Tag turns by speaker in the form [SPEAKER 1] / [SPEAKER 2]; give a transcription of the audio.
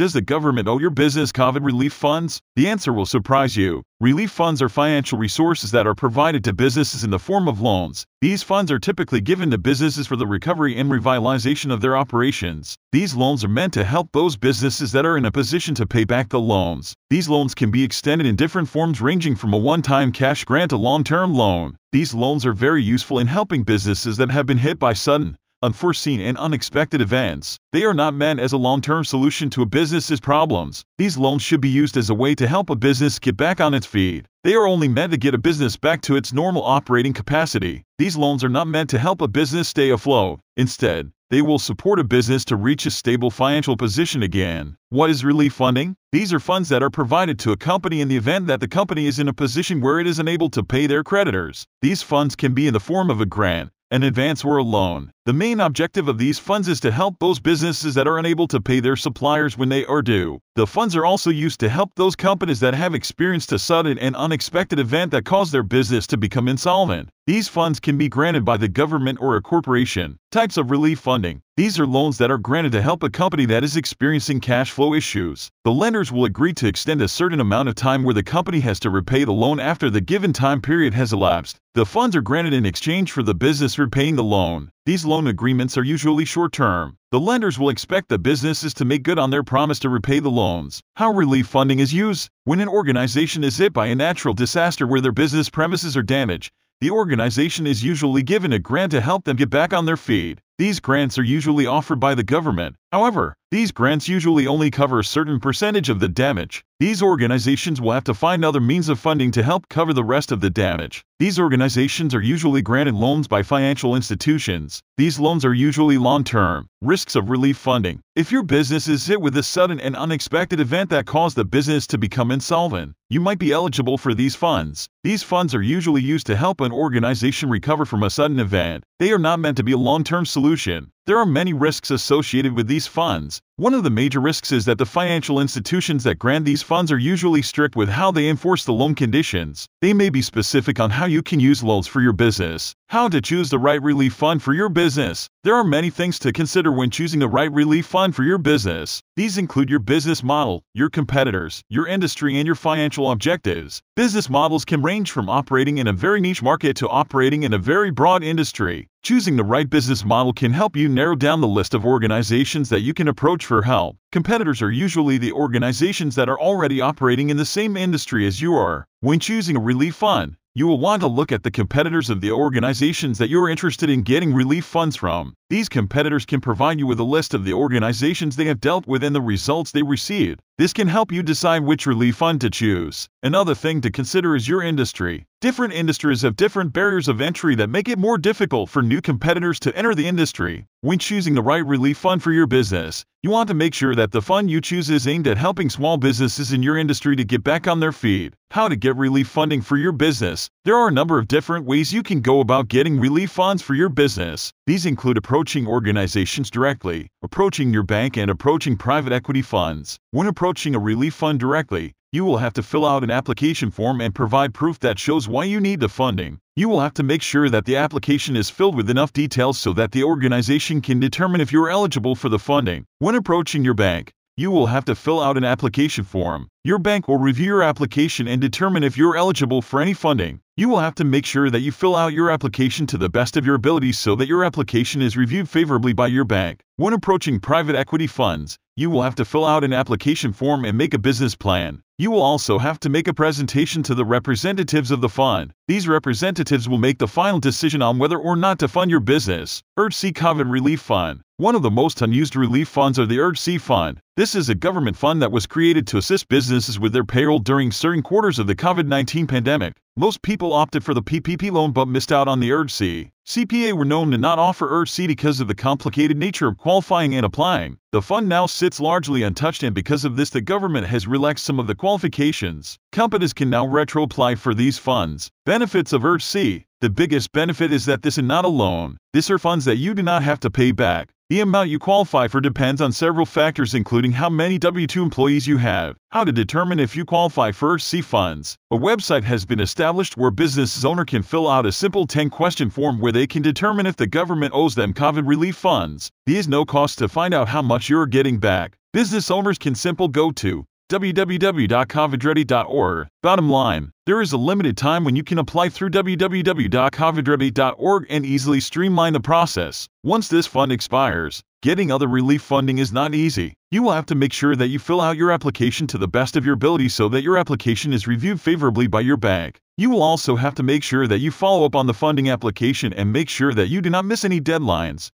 [SPEAKER 1] Does the government owe your business COVID relief funds? The answer will surprise you. Relief funds are financial resources that are provided to businesses in the form of loans. These funds are typically given to businesses for the recovery and revitalization of their operations. These loans are meant to help those businesses that are in a position to pay back the loans. These loans can be extended in different forms ranging from a one-time cash grant to long-term loan. These loans are very useful in helping businesses that have been hit by sudden, unforeseen and unexpected events. They are not meant as a long-term solution to a business's problems. These loans should be used as a way to help a business get back on its feet. They are only meant to get a business back to its normal operating capacity. These loans are not meant to help a business stay afloat. Instead, they will support a business to reach a stable financial position again. What is relief funding? These are funds that are provided to a company in the event that the company is in a position where it is unable to pay their creditors. These funds can be in the form of a grant, an advance or a loan. The main objective of these funds is to help those businesses that are unable to pay their suppliers when they are due. The funds are also used to help those companies that have experienced a sudden and unexpected event that caused their business to become insolvent. These funds can be granted by the government or a corporation. Types of relief funding. These are loans that are granted to help a company that is experiencing cash flow issues. The lenders will agree to extend a certain amount of time where the company has to repay the loan after the given time period has elapsed. The funds are granted in exchange for the business repaying the loan. These loan agreements are usually short term. The lenders will expect the businesses to make good on their promise to repay the loans. How relief funding is used? When an organization is hit by a natural disaster where their business premises are damaged, the organization is usually given a grant to help them get back on their feet. These grants are usually offered by the government. However, these grants usually only cover a certain percentage of the damage. These organizations will have to find other means of funding to help cover the rest of the damage. These organizations are usually granted loans by financial institutions. These loans are usually long term. Risks of relief funding. If your business is hit with a sudden and unexpected event that caused the business to become insolvent, you might be eligible for these funds. These funds are usually used to help an organization recover from a sudden event. They are not meant to be a long term solution. There are many risks associated with these funds. One of the major risks is that the financial institutions that grant these funds are usually strict with how they enforce the loan conditions. They may be specific on how you can use loans for your business. How to choose the right relief fund for your business. There are many things to consider when choosing the right relief fund for your business. These include your business model, your competitors, your industry, and your financial objectives. Business models can range from operating in a very niche market to operating in a very broad industry. Choosing the right business model can help you narrow down the list of organizations that you can approach for help. Competitors are usually the organizations that are already operating in the same industry as you are. When choosing a relief fund, you will want to look at the competitors of the organizations that you're interested in getting relief funds from. These competitors can provide you with a list of the organizations they have dealt with and the results they received. This can help you decide which relief fund to choose. Another thing to consider is your industry. Different industries have different barriers of entry that make it more difficult for new competitors to enter the industry. When choosing the right relief fund for your business, you want to make sure that the fund you choose is aimed at helping small businesses in your industry to get back on their feet. How to get relief funding for your business. There are a number of different ways you can go about getting relief funds for your business. These include approaching organizations directly, approaching your bank, and approaching private equity funds. When approaching a relief fund directly, you will have to fill out an application form and provide proof that shows why you need the funding. You will have to make sure that the application is filled with enough details so that the organization can determine if you're eligible for the funding. When approaching your bank, you will have to fill out an application form. Your bank will review your application and determine if you're eligible for any funding. You will have to make sure that you fill out your application to the best of your abilities so that your application is reviewed favorably by your bank. When approaching private equity funds, you will have to fill out an application form and make a business plan. You will also have to make a presentation to the representatives of the fund. These representatives will make the final decision on whether or not to fund your business. ERTC COVID Relief Fund. One of the most unused relief funds are the ERTC Fund. This is a government fund that was created to assist businesses with their payroll during certain quarters of the COVID 19 pandemic. Most people opted for the PPP loan but missed out on the ERTC. CPA were known to not offer ERTC because of the complicated nature of qualifying and applying. The fund now sits largely untouched, and because of this, the government has relaxed some of the qualifications. Companies can now retro apply for these funds. Benefits of ERC The biggest benefit is that this is not a loan. These are funds that you do not have to pay back. The amount you qualify for depends on several factors including how many W-2 employees you have, how to determine if you qualify for ERC funds. A website has been established where business owner can fill out a simple 10-question form where they can determine if the government owes them COVID relief funds. There is no cost to find out how much you're getting back. Business owners can simple go to www.covidready.org. Bottom line, there is a limited time when you can apply through www.covidready.org and easily streamline the process. Once this fund expires, getting other relief funding is not easy. You will have to make sure that you fill out your application to the best of your ability so that your application is reviewed favorably by your bank. You will also have to make sure that you follow up on the funding application and make sure that you do not miss any deadlines.